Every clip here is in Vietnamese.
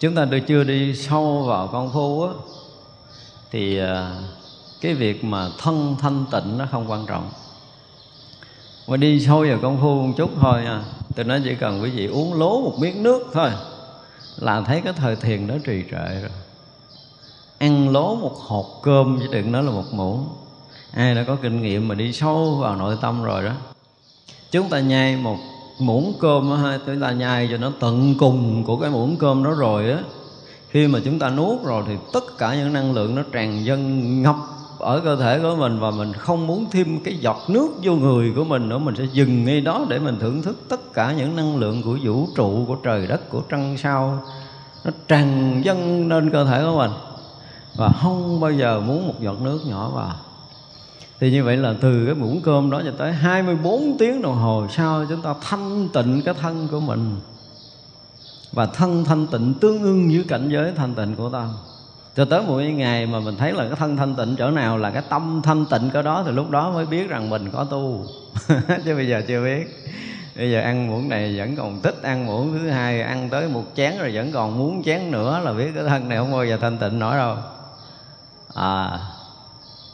chúng ta được chưa đi sâu vào công phu á, thì à, cái việc mà thân thanh tịnh nó không quan trọng. Mà đi sâu vào công phu một chút thôi nha tôi nói chỉ cần quý vị uống lố một miếng nước thôi là thấy cái thời thiền đó trì trệ rồi. Ăn lố một hột cơm chứ đừng nói là một muỗng. Ai đã có kinh nghiệm mà đi sâu vào nội tâm rồi đó, chúng ta nhai một muỗng cơm á chúng ta nhai cho nó tận cùng của cái muỗng cơm đó rồi á. Khi mà chúng ta nuốt rồi thì tất cả những năng lượng nó tràn dâng ngập ở cơ thể của mình và mình không muốn thêm cái giọt nước vô người của mình nữa. Mình sẽ dừng ngay đó để mình thưởng thức tất cả những năng lượng của vũ trụ, của trời đất, của trăng sao. Nó tràn dâng lên cơ thể của mình. Và không bao giờ muốn một giọt nước nhỏ vào thì như vậy là từ cái muỗng cơm đó cho tới 24 tiếng đồng hồ sau chúng ta thanh tịnh cái thân của mình. Và thân thanh tịnh tương ưng với cảnh giới thanh tịnh của ta. Cho tới một ngày mà mình thấy là cái thân thanh tịnh chỗ nào là cái tâm thanh tịnh cái đó thì lúc đó mới biết rằng mình có tu. Chứ bây giờ chưa biết. Bây giờ ăn muỗng này vẫn còn thích ăn muỗng thứ hai, ăn tới một chén rồi vẫn còn muốn chén nữa là biết cái thân này không bao giờ thanh tịnh nổi đâu. À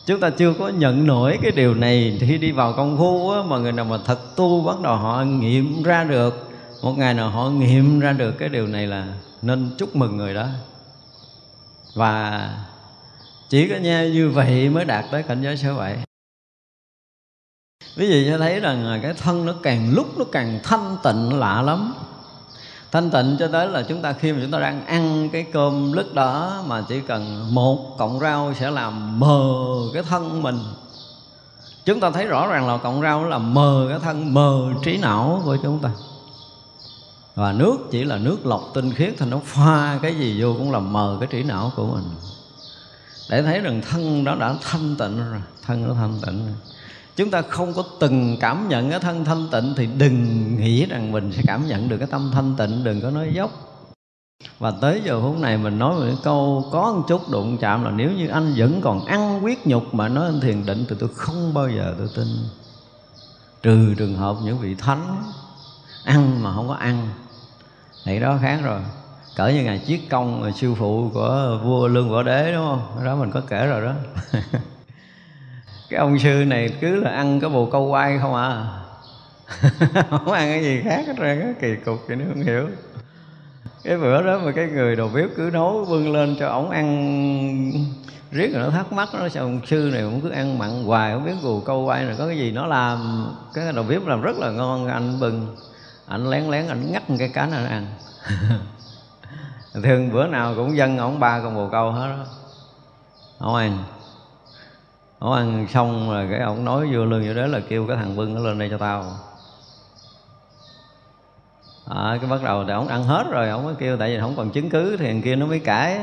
chúng ta chưa có nhận nổi cái điều này khi đi vào công phu á, mà người nào mà thật tu bắt đầu họ nghiệm ra được. Một ngày nào họ nghiệm ra được cái điều này là nên chúc mừng người đó. Và chỉ có nghe như vậy mới đạt tới cảnh giới số vậy ví dụ cho thấy rằng cái thân nó càng lúc nó càng thanh tịnh lạ lắm thanh tịnh cho tới là chúng ta khi mà chúng ta đang ăn cái cơm lứt đó mà chỉ cần một cọng rau sẽ làm mờ cái thân mình. Chúng ta thấy rõ ràng là cọng rau là mờ cái thân, mờ trí não của chúng ta. Và nước chỉ là nước lọc tinh khiết thì nó pha cái gì vô cũng làm mờ cái trí não của mình. Để thấy rằng thân đó đã thanh tịnh rồi, thân nó thanh tịnh rồi chúng ta không có từng cảm nhận cái thân thanh tịnh thì đừng nghĩ rằng mình sẽ cảm nhận được cái tâm thanh tịnh, đừng có nói dốc. Và tới giờ phút này mình nói một câu có một chút đụng chạm là nếu như anh vẫn còn ăn quyết nhục mà nói anh thiền định thì tôi không bao giờ tôi tin. Trừ trường hợp những vị thánh ăn mà không có ăn. Thì đó khác rồi. Cỡ như ngày chiết công sư phụ của vua lương võ đế, đúng không? Đó mình có kể rồi đó. cái ông sư này cứ là ăn cái bồ câu quay không à. Không ăn cái gì khác hết trơn á, kỳ cục, vậy nó không hiểu. Cái bữa đó mà cái người đầu bếp cứ nấu vươn lên cho ổng ăn riết rồi nó thắc mắc, nó sao ông sư này cũng cứ ăn mặn hoài, không biết bồ câu quay là có cái gì nó làm. Cái đầu bếp làm rất là ngon, anh bừng, anh lén lén anh ngắt cái cá nó ăn. Thường bữa nào cũng dân ổng ba con bồ câu hết đó không ăn ông ăn xong rồi cái ông nói vô lương vô đó là kêu cái thằng bưng nó lên đây cho tao. À, cái bắt đầu thì ông ăn hết rồi ông mới kêu tại vì không còn chứng cứ thì thằng kia nó mới cãi.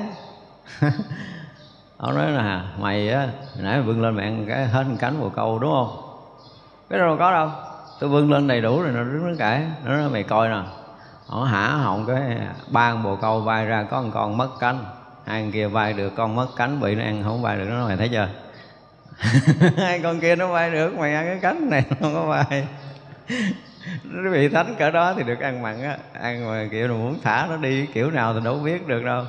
Ông nói là mày á nãy mày bưng lên mẹ ăn cái hết một cánh bồ câu đúng không? Cái đâu có đâu tôi bưng lên đầy đủ rồi nó đứng nó cãi. Nó nói mày coi nè nó hả họng cái ba con bồ câu bay ra có một con mất cánh hai con kia bay được con mất cánh bị nó ăn không bay được. Nó nói mày thấy chưa? Hai con kia nó bay được, mày ăn cái cánh này nó không có bay. Nó bị thánh cỡ đó thì được ăn mặn á. Ăn mà kiểu là muốn thả nó đi, kiểu nào thì đâu biết được đâu.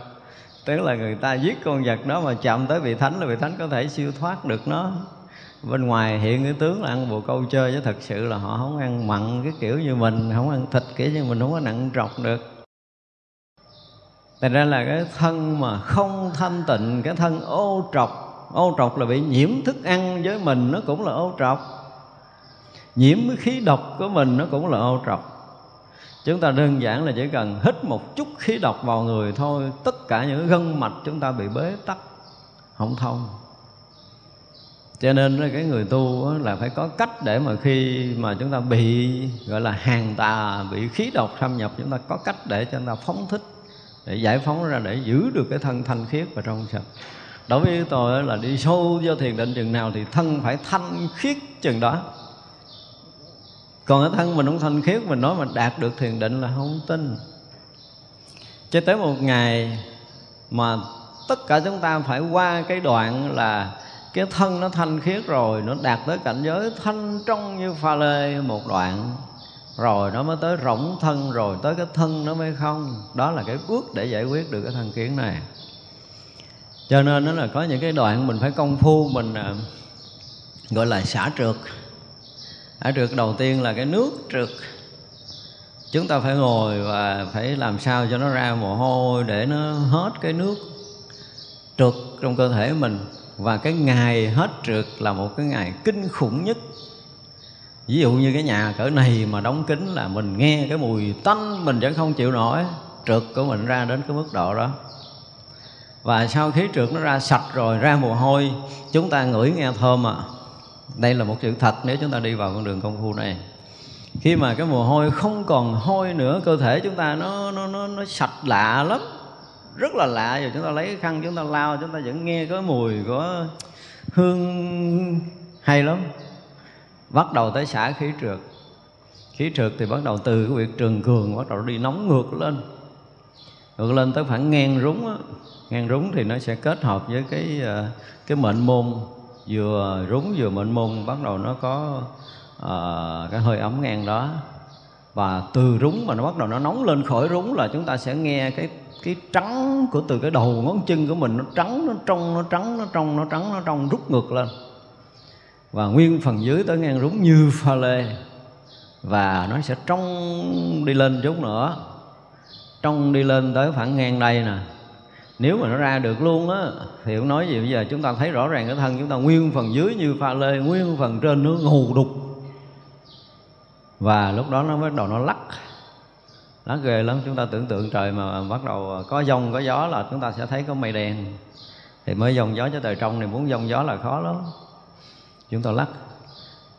Tức là người ta giết con vật đó mà chạm tới vị thánh là vị thánh có thể siêu thoát được nó. Bên ngoài hiện cái tướng là ăn bồ câu chơi chứ thật sự là họ không ăn mặn cái kiểu như mình, không ăn thịt kiểu như mình, không có nặng trọc được. Thành ra là cái thân mà không thanh tịnh, Cái thân ô trọc Ô trọc là bị nhiễm thức ăn với mình, Nó cũng là ô trọc. Nhiễm khí độc của mình, Nó cũng là ô trọc. Chúng ta đơn giản là chỉ cần hít một chút khí độc vào người thôi, Tất cả những gân mạch chúng ta bị bế tắc, Không thông. Cho nên cái người tu là phải có cách để mà khi mà chúng ta bị, gọi là, hàng tà, bị khí độc xâm nhập, chúng ta có cách để cho chúng ta phóng thích, để giải phóng ra, để giữ được cái thân thanh khiết và trong sạch đối với tôi là đi sâu vô thiền định chừng nào thì thân phải thanh khiết chừng đó. Còn cái thân mình không thanh khiết, mình nói mình đạt được thiền định là không tin. Cho tới một ngày mà tất cả chúng ta phải qua cái đoạn là cái thân nó thanh khiết rồi, nó đạt tới cảnh giới thanh trong như pha lê một đoạn, rồi nó mới tới rỗng thân, rồi tới cái thân nó mới không. Đó là cái bước để giải quyết được cái thân kiến này cho nên nó là có những cái đoạn mình phải công phu mình à, gọi là xả trượt. Xả trượt đầu tiên là cái nước trượt. Chúng ta phải ngồi và phải làm sao cho nó ra mồ hôi để nó hết cái nước trượt trong cơ thể mình. Và cái ngày hết trượt là một cái ngày kinh khủng nhất. Ví dụ như cái nhà cỡ này mà đóng kín là mình nghe cái mùi tanh mình vẫn không chịu nổi trượt của mình ra đến cái mức độ đó và sau khí trượt nó ra sạch rồi ra mồ hôi chúng ta ngửi nghe thơm à đây là một sự thật nếu chúng ta đi vào con đường công phu này. Khi mà cái mồ hôi không còn hôi nữa cơ thể chúng ta nó nó nó, nó sạch lạ lắm. Rất là lạ rồi chúng ta lấy cái khăn chúng ta lau chúng ta vẫn nghe cái mùi của hương hay lắm. Bắt đầu tới xả khí trượt. Khí trượt thì bắt đầu từ cái việc trường cường bắt đầu đi nóng ngược lên ngược lên tới khoảng ngang rúng á. Ngang rúng thì nó sẽ kết hợp với cái ờ, cái mệnh môn. Vừa rúng vừa mệnh môn bắt đầu nó có uh, cái hơi ấm ngang đó. Và từ rúng mà nó bắt đầu nó nóng lên khỏi rúng là chúng ta sẽ nghe cái cái trắng của từ cái đầu ngón chân của mình nó trắng nó trong nó trắng nó trong nó trắng nó trong rút ngược lên. Và nguyên phần dưới tới ngang rúng như pha lê. Và nó sẽ trong đi lên chút nữa trong đi lên tới khoảng ngang đây nè. Nếu mà nó ra được luôn á, thì cũng nói gì bây giờ? Chúng ta thấy rõ ràng cái thân chúng ta nguyên phần dưới như pha lê, nguyên phần trên nó ngù đục. Và lúc đó nó bắt đầu nó lắc. Lắc ghê lắm. Chúng ta tưởng tượng trời mà bắt đầu có giông, có gió là chúng ta sẽ thấy có mây đen. Thì mới dòng gió cho trời trong này muốn dông gió là khó lắm. Chúng ta lắc.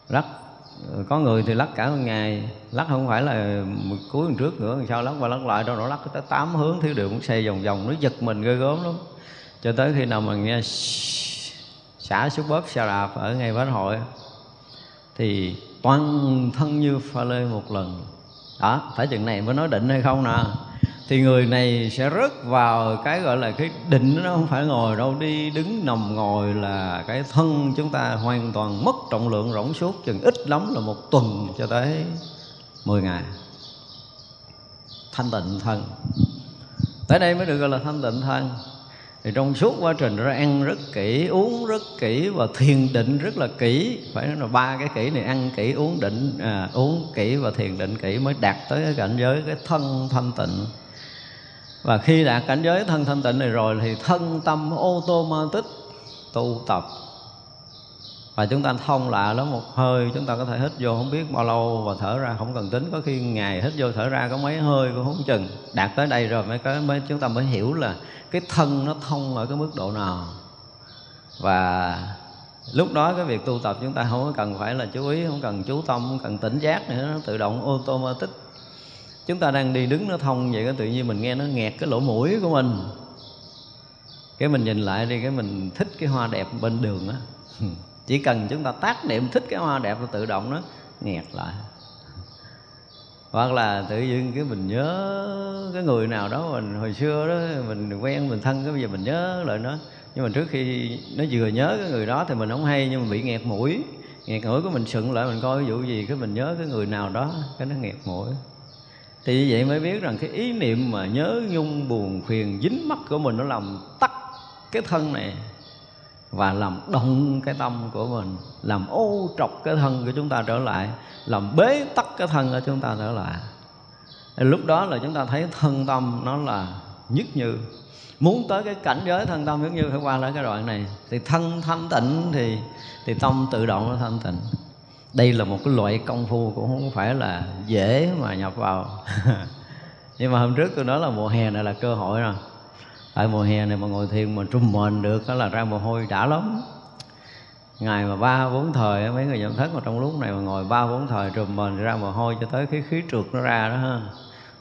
Lắc Ờ, có người thì lắc cả một ngày. Lắc không phải là một cuối một trước nữa sau lắc qua lắc lại đâu, nó lắc tới tám hướng thiếu điều cũng xây vòng vòng, nó giật mình ghê gớm lắm. Cho tới khi nào mà nghe xả xuống bóp xe đạp ở ngay bến hội, thì toàn thân như pha lê một lần. Đó, phải chừng này mới nói định hay không nè? Thì người này sẽ rớt vào cái gọi là cái định nó không phải ngồi đâu đi đứng nằm ngồi là cái thân chúng ta hoàn toàn mất trọng lượng rỗng suốt chừng ít lắm là một tuần cho tới 10 ngày. Thanh tịnh thân. Tới đây mới được gọi là thanh tịnh thân. Thì trong suốt quá trình ra ăn rất kỹ uống rất kỹ và thiền định rất là kỹ. Phải nói là ba cái kỹ này ăn kỹ uống định à, uống kỹ và thiền định kỹ mới đạt tới cái cảnh giới cái thân thanh tịnh và khi đạt cảnh giới thân thanh tịnh này rồi thì thân tâm ô tô ma tích tu tập. Và chúng ta thông lạ lắm một hơi, chúng ta có thể hít vô không biết bao lâu và thở ra không cần tính. Có khi ngày hít vô thở ra có mấy hơi cũng không chừng. Đạt tới đây rồi mới có, mới chúng ta mới hiểu là cái thân nó thông ở cái mức độ nào. Và lúc đó cái việc tu tập chúng ta không cần phải là chú ý, không cần chú tâm, không cần tỉnh giác nữa, nó tự động automatic chúng ta đang đi đứng nó thông vậy đó, tự nhiên mình nghe nó nghẹt cái lỗ mũi của mình. Cái mình nhìn lại đi, cái mình thích cái hoa đẹp bên đường á. Chỉ cần chúng ta tác niệm thích cái hoa đẹp nó tự động nó nghẹt lại. Hoặc là tự nhiên cái mình nhớ cái người nào đó mình hồi xưa đó, mình quen, mình thân, cái bây giờ mình nhớ lại nó. Nhưng mà trước khi nó vừa nhớ cái người đó thì mình không hay, nhưng mà bị nghẹt mũi. Nghẹt mũi của mình sững lại, mình coi ví dụ gì, cái mình nhớ cái người nào đó, cái nó nghẹt mũi thì như vậy mới biết rằng cái ý niệm mà nhớ nhung, buồn, phiền, dính mắt của mình nó làm tắt cái thân này và làm động cái tâm của mình, làm ô trọc cái thân của chúng ta trở lại, làm bế tắc cái thân của chúng ta trở lại. Lúc đó là chúng ta thấy thân tâm nó là nhất như muốn tới cái cảnh giới thân tâm nhất như phải qua lại cái đoạn này. Thì thân thanh tịnh thì thì tâm tự động nó thanh tịnh đây là một cái loại công phu cũng không phải là dễ mà nhập vào. Nhưng mà hôm trước tôi nói là mùa hè này là cơ hội rồi. Tại mùa hè này mà ngồi thiền mà trung mền được, đó là ra mồ hôi đã lắm. Ngày mà ba, bốn thời mấy người nhận thất mà trong lúc này mà ngồi ba, bốn thời trùm mền ra mồ hôi cho tới cái khí trượt nó ra đó ha.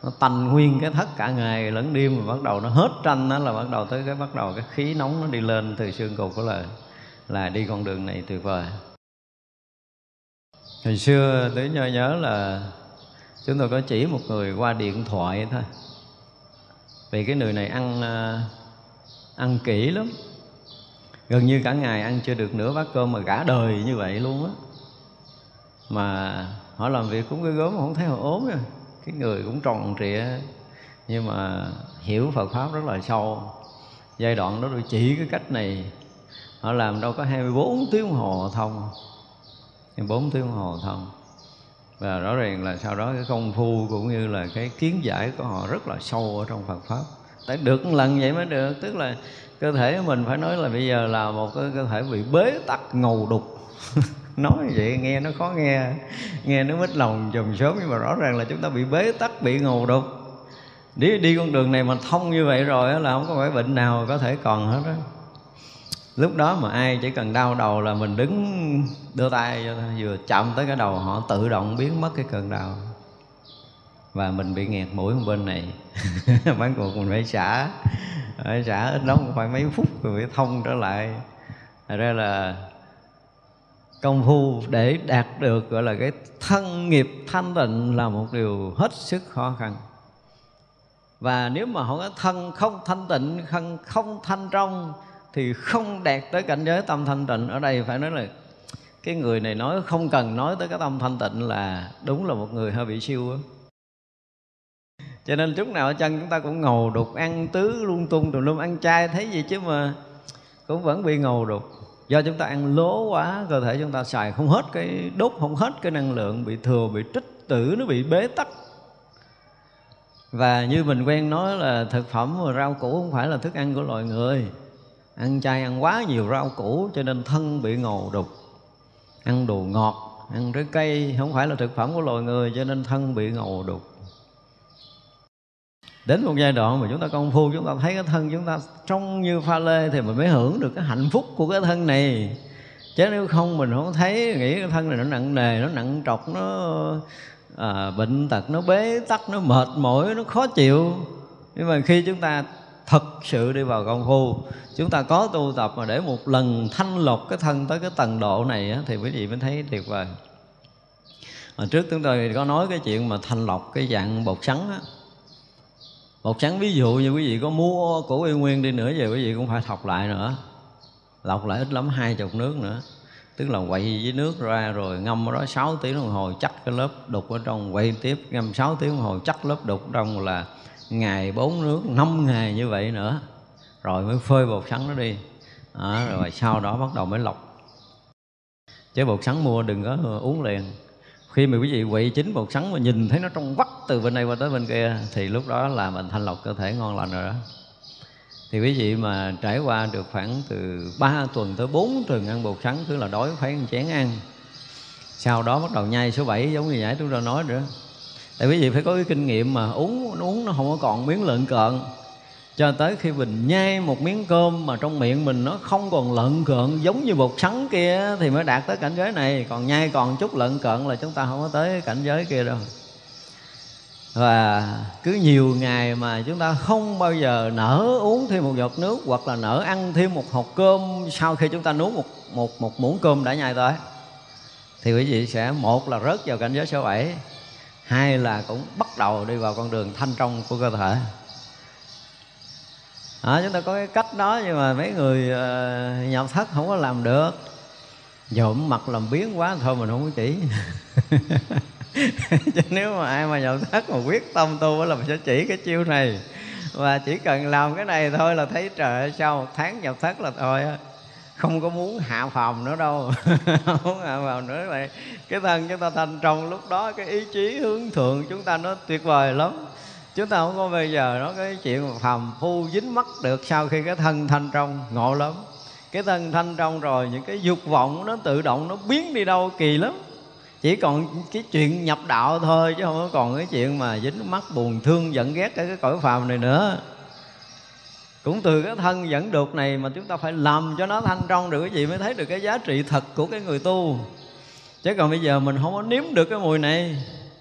Nó tanh nguyên cái thất cả ngày, lẫn đêm mà bắt đầu nó hết tranh đó là bắt đầu tới cái, bắt đầu cái khí nóng nó đi lên từ xương cục của là là đi con đường này tuyệt vời hồi xưa tới nhớ nhớ là chúng tôi có chỉ một người qua điện thoại thôi. Vì cái người này ăn à, ăn kỹ lắm. Gần như cả ngày ăn chưa được nửa bát cơm mà cả đời như vậy luôn á. Mà họ làm việc cũng ghê gớm không thấy họ ốm nha. Cái người cũng tròn trịa. Nhưng mà hiểu Phật pháp rất là sâu. Giai đoạn đó tôi chỉ cái cách này. Họ làm đâu có 24 tiếng đồng hồ thông 24 tiếng hồ thông và rõ ràng là sau đó cái công phu cũng như là cái kiến giải của họ rất là sâu ở trong Phật pháp. Tại được một lần vậy mới được, tức là cơ thể của mình phải nói là bây giờ là một cái cơ thể bị bế tắc, ngầu đục. Nói vậy nghe nó khó nghe nghe nó mít lòng chùm sớm nhưng mà rõ ràng là chúng ta bị bế tắc, bị ngầu đục. Đi đi con đường này mà thông như vậy rồi là không có phải bệnh nào có thể còn hết đó lúc đó mà ai chỉ cần đau đầu là mình đứng, đưa tay vừa chạm tới cái đầu họ tự động biến mất cái cơn đau. Và mình bị nghẹt mũi bên này. Bán cuộc mình phải xả phải xả ít lắm phải mấy phút rồi phải thông trở lại. Thật ra là công phu để đạt được, gọi là cái thân nghiệp thanh tịnh là một điều hết sức khó khăn. Và nếu mà không có thân không thanh tịnh, thân không thanh trong thì không đạt tới cảnh giới tâm thanh tịnh. Ở đây phải nói là cái người này nói không cần nói tới cái tâm thanh tịnh là đúng là một người hơi bị siêu á. Cho nên lúc nào ở chân chúng ta cũng ngầu đục, ăn tứ lung tung tùm lum ăn chay, thấy gì chứ mà cũng vẫn bị ngầu đục. Do chúng ta ăn lố quá, cơ thể chúng ta xài không hết cái đốt, không hết cái năng lượng, bị thừa, bị trích tử, nó bị bế tắc. Và như mình quen nói là thực phẩm và rau củ không phải là thức ăn của loài người ăn chay ăn quá nhiều rau củ cho nên thân bị ngầu đục. Ăn đồ ngọt ăn trái cây không phải là thực phẩm của loài người cho nên thân bị ngầu đục. Đến một giai đoạn mà chúng ta công phu chúng ta thấy cái thân chúng ta trông như pha lê thì mình mới hưởng được cái hạnh phúc của cái thân này. Chứ nếu không mình không thấy nghĩ cái thân này nó nặng nề nó nặng trọc nó à, bệnh tật nó bế tắc nó mệt mỏi nó khó chịu. Nhưng mà khi chúng ta thật sự đi vào công phu chúng ta có tu tập mà để một lần thanh lọc cái thân tới cái tầng độ này á, thì quý vị mới thấy tuyệt vời. Mà trước chúng tôi có nói cái chuyện mà thanh lọc cái dạng bột sắn á. Bột sắn ví dụ như quý vị có mua của y nguyên đi nữa về quý vị cũng phải thọc lại nữa. Lọc lại ít lắm hai chục nước nữa. Tức là quậy với nước ra rồi ngâm ở đó 6 tiếng đồng hồ chắc cái lớp đục ở trong quậy tiếp ngâm 6 tiếng đồng hồ chắc lớp đục trong là ngày bốn nước năm ngày như vậy nữa rồi mới phơi bột sắn nó đi. À, rồi sau đó bắt đầu mới lọc. Chứ bột sắn mua đừng có uống liền. Khi mà quý vị quậy chín bột sắn mà nhìn thấy nó trong vắt từ bên này qua tới bên kia thì lúc đó là mình thanh lọc cơ thể ngon lành rồi đó. Thì quý vị mà trải qua được khoảng từ 3 tuần tới 4 tuần ăn bột sắn cứ là đói phải ăn chén ăn. Sau đó bắt đầu nhai số 7 giống như nãy chúng ta nói nữa tại quý vị phải có cái kinh nghiệm mà uống uống nó không có còn miếng lợn cợn. Cho tới khi mình nhai một miếng cơm mà trong miệng mình nó không còn lợn cợn, giống như bột sắn kia thì mới đạt tới cảnh giới này. Còn nhai còn chút lợn cợn là chúng ta không có tới cảnh giới kia đâu. Và cứ nhiều ngày mà chúng ta không bao giờ nở uống thêm một giọt nước hoặc là nở ăn thêm một hộp cơm sau khi chúng ta nuốt một một một muỗng cơm đã nhai tới, thì quý vị sẽ, một là rớt vào cảnh giới số 7 hai là cũng bắt đầu đi vào con đường thanh trong của cơ thể. À, chúng ta có cái cách đó nhưng mà mấy người ờ, uh, nhập thất không có làm được. Dộm mặt làm biến quá thôi mình không có chỉ. Chứ nếu mà ai mà nhập thất mà quyết tâm tu là mình sẽ chỉ cái chiêu này. Và chỉ cần làm cái này thôi là thấy trời ơi sau một tháng nhập thất là thôi á không có muốn hạ phòng nữa đâu. Không muốn hạ phòng nữa. Vậy cái thân chúng ta thành trong lúc đó cái ý chí hướng thượng chúng ta nó tuyệt vời lắm. Chúng ta không có bây giờ nó cái chuyện phàm phu dính mắt được sau khi cái thân thanh trong ngộ lắm. Cái thân thanh trong rồi những cái dục vọng nó tự động nó biến đi đâu kỳ lắm. Chỉ còn cái chuyện nhập đạo thôi chứ không có còn cái chuyện mà dính mắt buồn thương giận ghét cái, cái cõi phàm này nữa cũng từ cái thân dẫn được này mà chúng ta phải làm cho nó thanh trong được cái gì mới thấy được cái giá trị thật của cái người tu. Chứ còn bây giờ mình không có nếm được cái mùi này.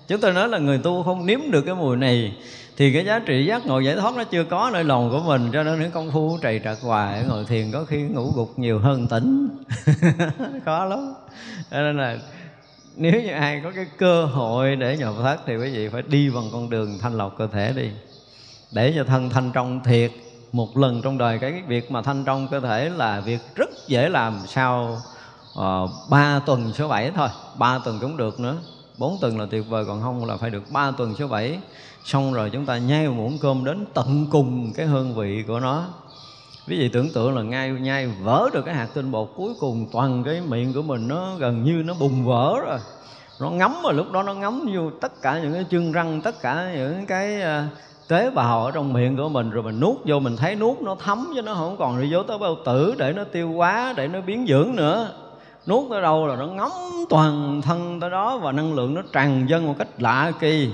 Chúng tôi nói là người tu không nếm được cái mùi này, thì cái giá trị giác ngộ giải thoát nó chưa có nơi lòng của mình, cho nên những công phu trầy trật hoài, ngồi thiền có khi ngủ gục nhiều hơn tỉnh. Khó lắm. Cho nên là nếu như ai có cái cơ hội để nhập thất thì quý vị phải đi bằng con đường thanh lọc cơ thể đi, để cho thân thanh trong thiệt một lần trong đời cái việc mà thanh trong cơ thể là việc rất dễ làm sau uh, tuần số 7 thôi ba tuần cũng được nữa. Bốn tuần là tuyệt vời còn không là phải được ba tuần số bảy. Xong rồi chúng ta nhai một muỗng cơm đến tận cùng cái hương vị của nó. Ví dụ tưởng tượng là ngay nhai vỡ được cái hạt tinh bột cuối cùng toàn cái miệng của mình nó gần như nó bùng vỡ rồi. Nó ngấm rồi lúc đó nó ngấm vô tất cả những cái chân răng tất cả những cái ờ, tế bào ở trong miệng của mình, rồi mình nuốt vô, mình thấy nuốt nó thấm chứ nó không còn đi vô tới bao tử để nó tiêu hóa, để nó biến dưỡng nữa. Nuốt tới đâu là nó ngấm toàn thân tới đó và năng lượng nó tràn dân một cách lạ kỳ.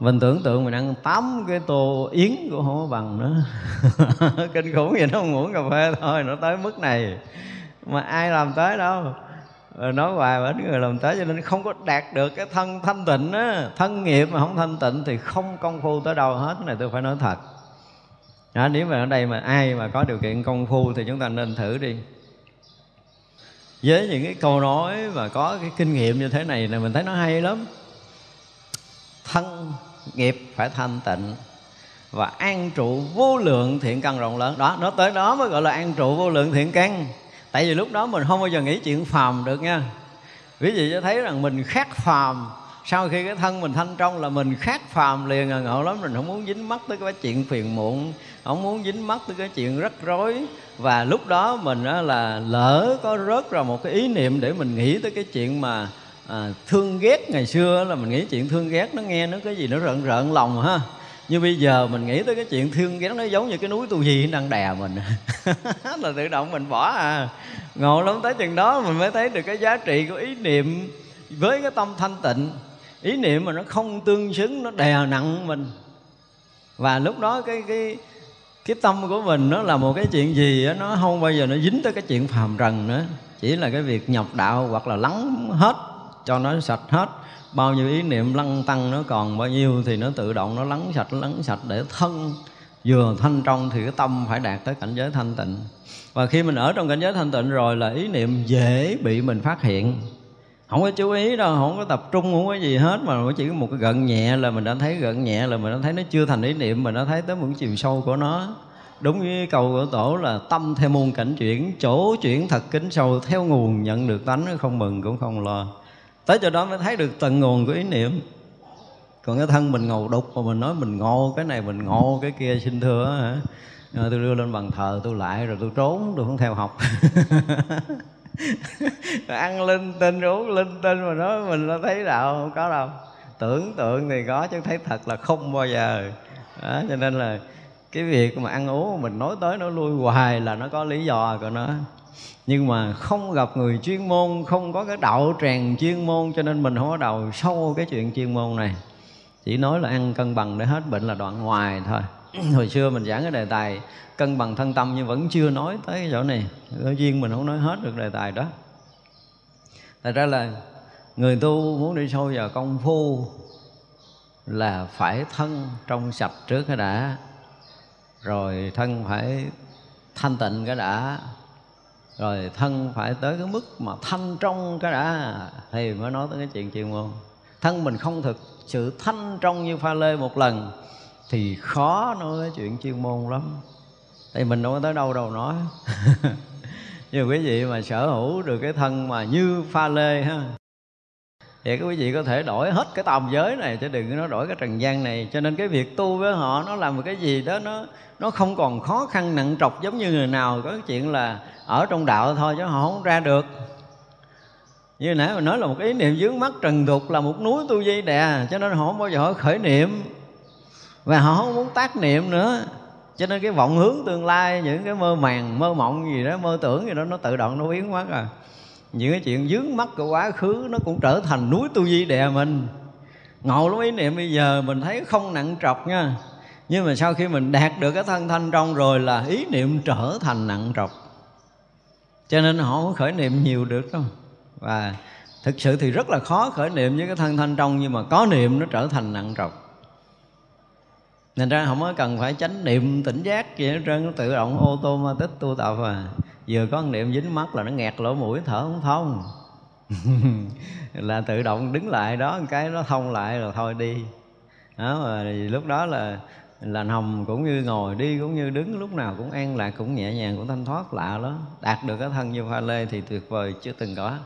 Mình tưởng tượng mình ăn tám cái tô yến của không bằng nữa. Kinh khủng vậy, nó không uống cà phê thôi, nó tới mức này. Mà ai làm tới đâu? Nói hoài mà người làm tới cho nên không có đạt được cái thân thanh tịnh á thân nghiệp mà không thanh tịnh thì không công phu tới đâu hết. Cái này tôi phải nói thật. Đó, nếu mà ở đây mà ai mà có điều kiện công phu thì chúng ta nên thử đi. Với những cái câu nói và có cái kinh nghiệm như thế này là mình thấy nó hay lắm. Thân nghiệp phải thanh tịnh và an trụ vô lượng thiện căn rộng lớn. Đó nó tới đó mới gọi là an trụ vô lượng thiện căn tại vì lúc đó mình không bao giờ nghĩ chuyện phàm được nha. Ví dụ cho thấy rằng mình khác phàm. Sau khi cái thân mình thanh trong là mình khác phàm liền à ngộ lắm mình không muốn dính mắt tới cái chuyện phiền muộn không muốn dính mắt tới cái chuyện rắc rối. Và lúc đó mình là lỡ có rớt ra một cái ý niệm để mình nghĩ tới cái chuyện mà à, thương ghét ngày xưa là mình nghĩ chuyện thương ghét nó nghe nó cái gì nó rợn rợn lòng ha như bây giờ mình nghĩ tới cái chuyện thương ghét nó giống như cái núi tu di đang đè mình. Là tự động mình bỏ à. Ngộ lắm tới chừng đó mình mới thấy được cái giá trị của ý niệm với cái tâm thanh tịnh. Ý niệm mà nó không tương xứng nó đè nặng mình. Và lúc đó cái cái cái tâm của mình nó là một cái chuyện gì đó, nó không bao giờ nó dính tới cái chuyện phàm trần nữa. Chỉ là cái việc nhập đạo hoặc là lắng hết cho nó sạch hết. Bao nhiêu ý niệm lăng tăng nó còn bao nhiêu thì nó tự động nó lắng sạch lắng sạch để thân vừa thanh trong thì cái tâm phải đạt tới cảnh giới thanh tịnh. Và khi mình ở trong cảnh giới thanh tịnh rồi là ý niệm dễ bị mình phát hiện. Không có chú ý đâu, không có tập trung, không có gì hết, mà chỉ một cái gần nhẹ là mình đã thấy gần nhẹ, là mình đã thấy nó chưa thành ý niệm, mình đã thấy tới một cái chiều sâu của nó. Đúng với cầu của tổ là tâm theo môn cảnh chuyển, chỗ chuyển thật kính sâu, theo nguồn nhận được tánh, không mừng cũng không lo tới chỗ đó mới thấy được tận nguồn của ý niệm. Còn cái thân mình ngầu đục mà mình nói mình ngộ cái này mình ngộ cái kia xin thưa hả? Rồi tôi đưa lên bàn thờ tôi lại rồi tôi trốn tôi không theo học. Ăn linh tinh uống linh tinh mà nói mình nó thấy đạo không có đâu. Tưởng tượng thì có chứ thấy thật là không bao giờ. Đó, cho nên là cái việc mà ăn uống mình nói tới nó lui hoài là nó có lý do của nó nhưng mà không gặp người chuyên môn, không có cái đạo tràng chuyên môn, cho nên mình không có đầu sâu cái chuyện chuyên môn này. Chỉ nói là ăn cân bằng để hết bệnh là đoạn ngoài thôi. Hồi xưa mình giảng cái đề tài cân bằng thân tâm nhưng vẫn chưa nói tới cái chỗ này. Ở duyên mình không nói hết được đề tài đó. Thật ra là người tu muốn đi sâu vào công phu là phải thân trong sạch trước cái đã. Rồi thân phải thanh tịnh cái đã rồi thân phải tới cái mức mà thanh trong cái đã. Thì mới nói tới cái chuyện chuyên môn. Thân mình không thực, sự thanh trong như pha lê một lần, thì khó nói cái chuyện chuyên môn lắm. Thì mình đâu có tới đâu đâu nói. Nhưng quý vị mà sở hữu được cái thân mà như pha lê ha thì các quý vị có thể đổi hết cái tầm giới này, chứ đừng nó đổi cái trần gian này. Cho nên cái việc tu với họ, nó làm một cái gì đó, nó nó không còn khó khăn, nặng trọc giống như người nào. Có cái chuyện là ở trong đạo thôi, chứ họ không ra được. Như nãy mình nói là một ý niệm dướng mắt trần tục là một núi tu di đè, cho nên họ không bao giờ khởi niệm. Và họ không muốn tác niệm nữa. Cho nên cái vọng hướng tương lai, những cái mơ màng, mơ mộng gì đó, mơ tưởng gì đó, nó tự động nó biến mất rồi những cái chuyện dướng mắt của quá khứ nó cũng trở thành núi tu di đè mình. Ngộ lắm ý niệm bây giờ, mình thấy không nặng trọc nha. Nhưng mà sau khi mình đạt được cái thân thanh trong rồi là ý niệm trở thành nặng trọc. Cho nên họ không khởi niệm nhiều được đâu. Và thực sự thì rất là khó khởi niệm với cái thân thanh trong, nhưng mà có niệm nó trở thành nặng trọc. Nên ra không có cần phải chánh niệm tỉnh giác gì hết trơn nó tự động ô tô ma tích tu tập à vừa có niệm dính mắt là nó nghẹt lỗ mũi thở không thông. Là tự động đứng lại đó một cái nó thông lại rồi thôi đi. Đó mà lúc đó là là nằm cũng như ngồi đi cũng như đứng lúc nào cũng an lạc cũng nhẹ nhàng cũng thanh thoát lạ đó đạt được cái thân như pha lê thì tuyệt vời chưa từng có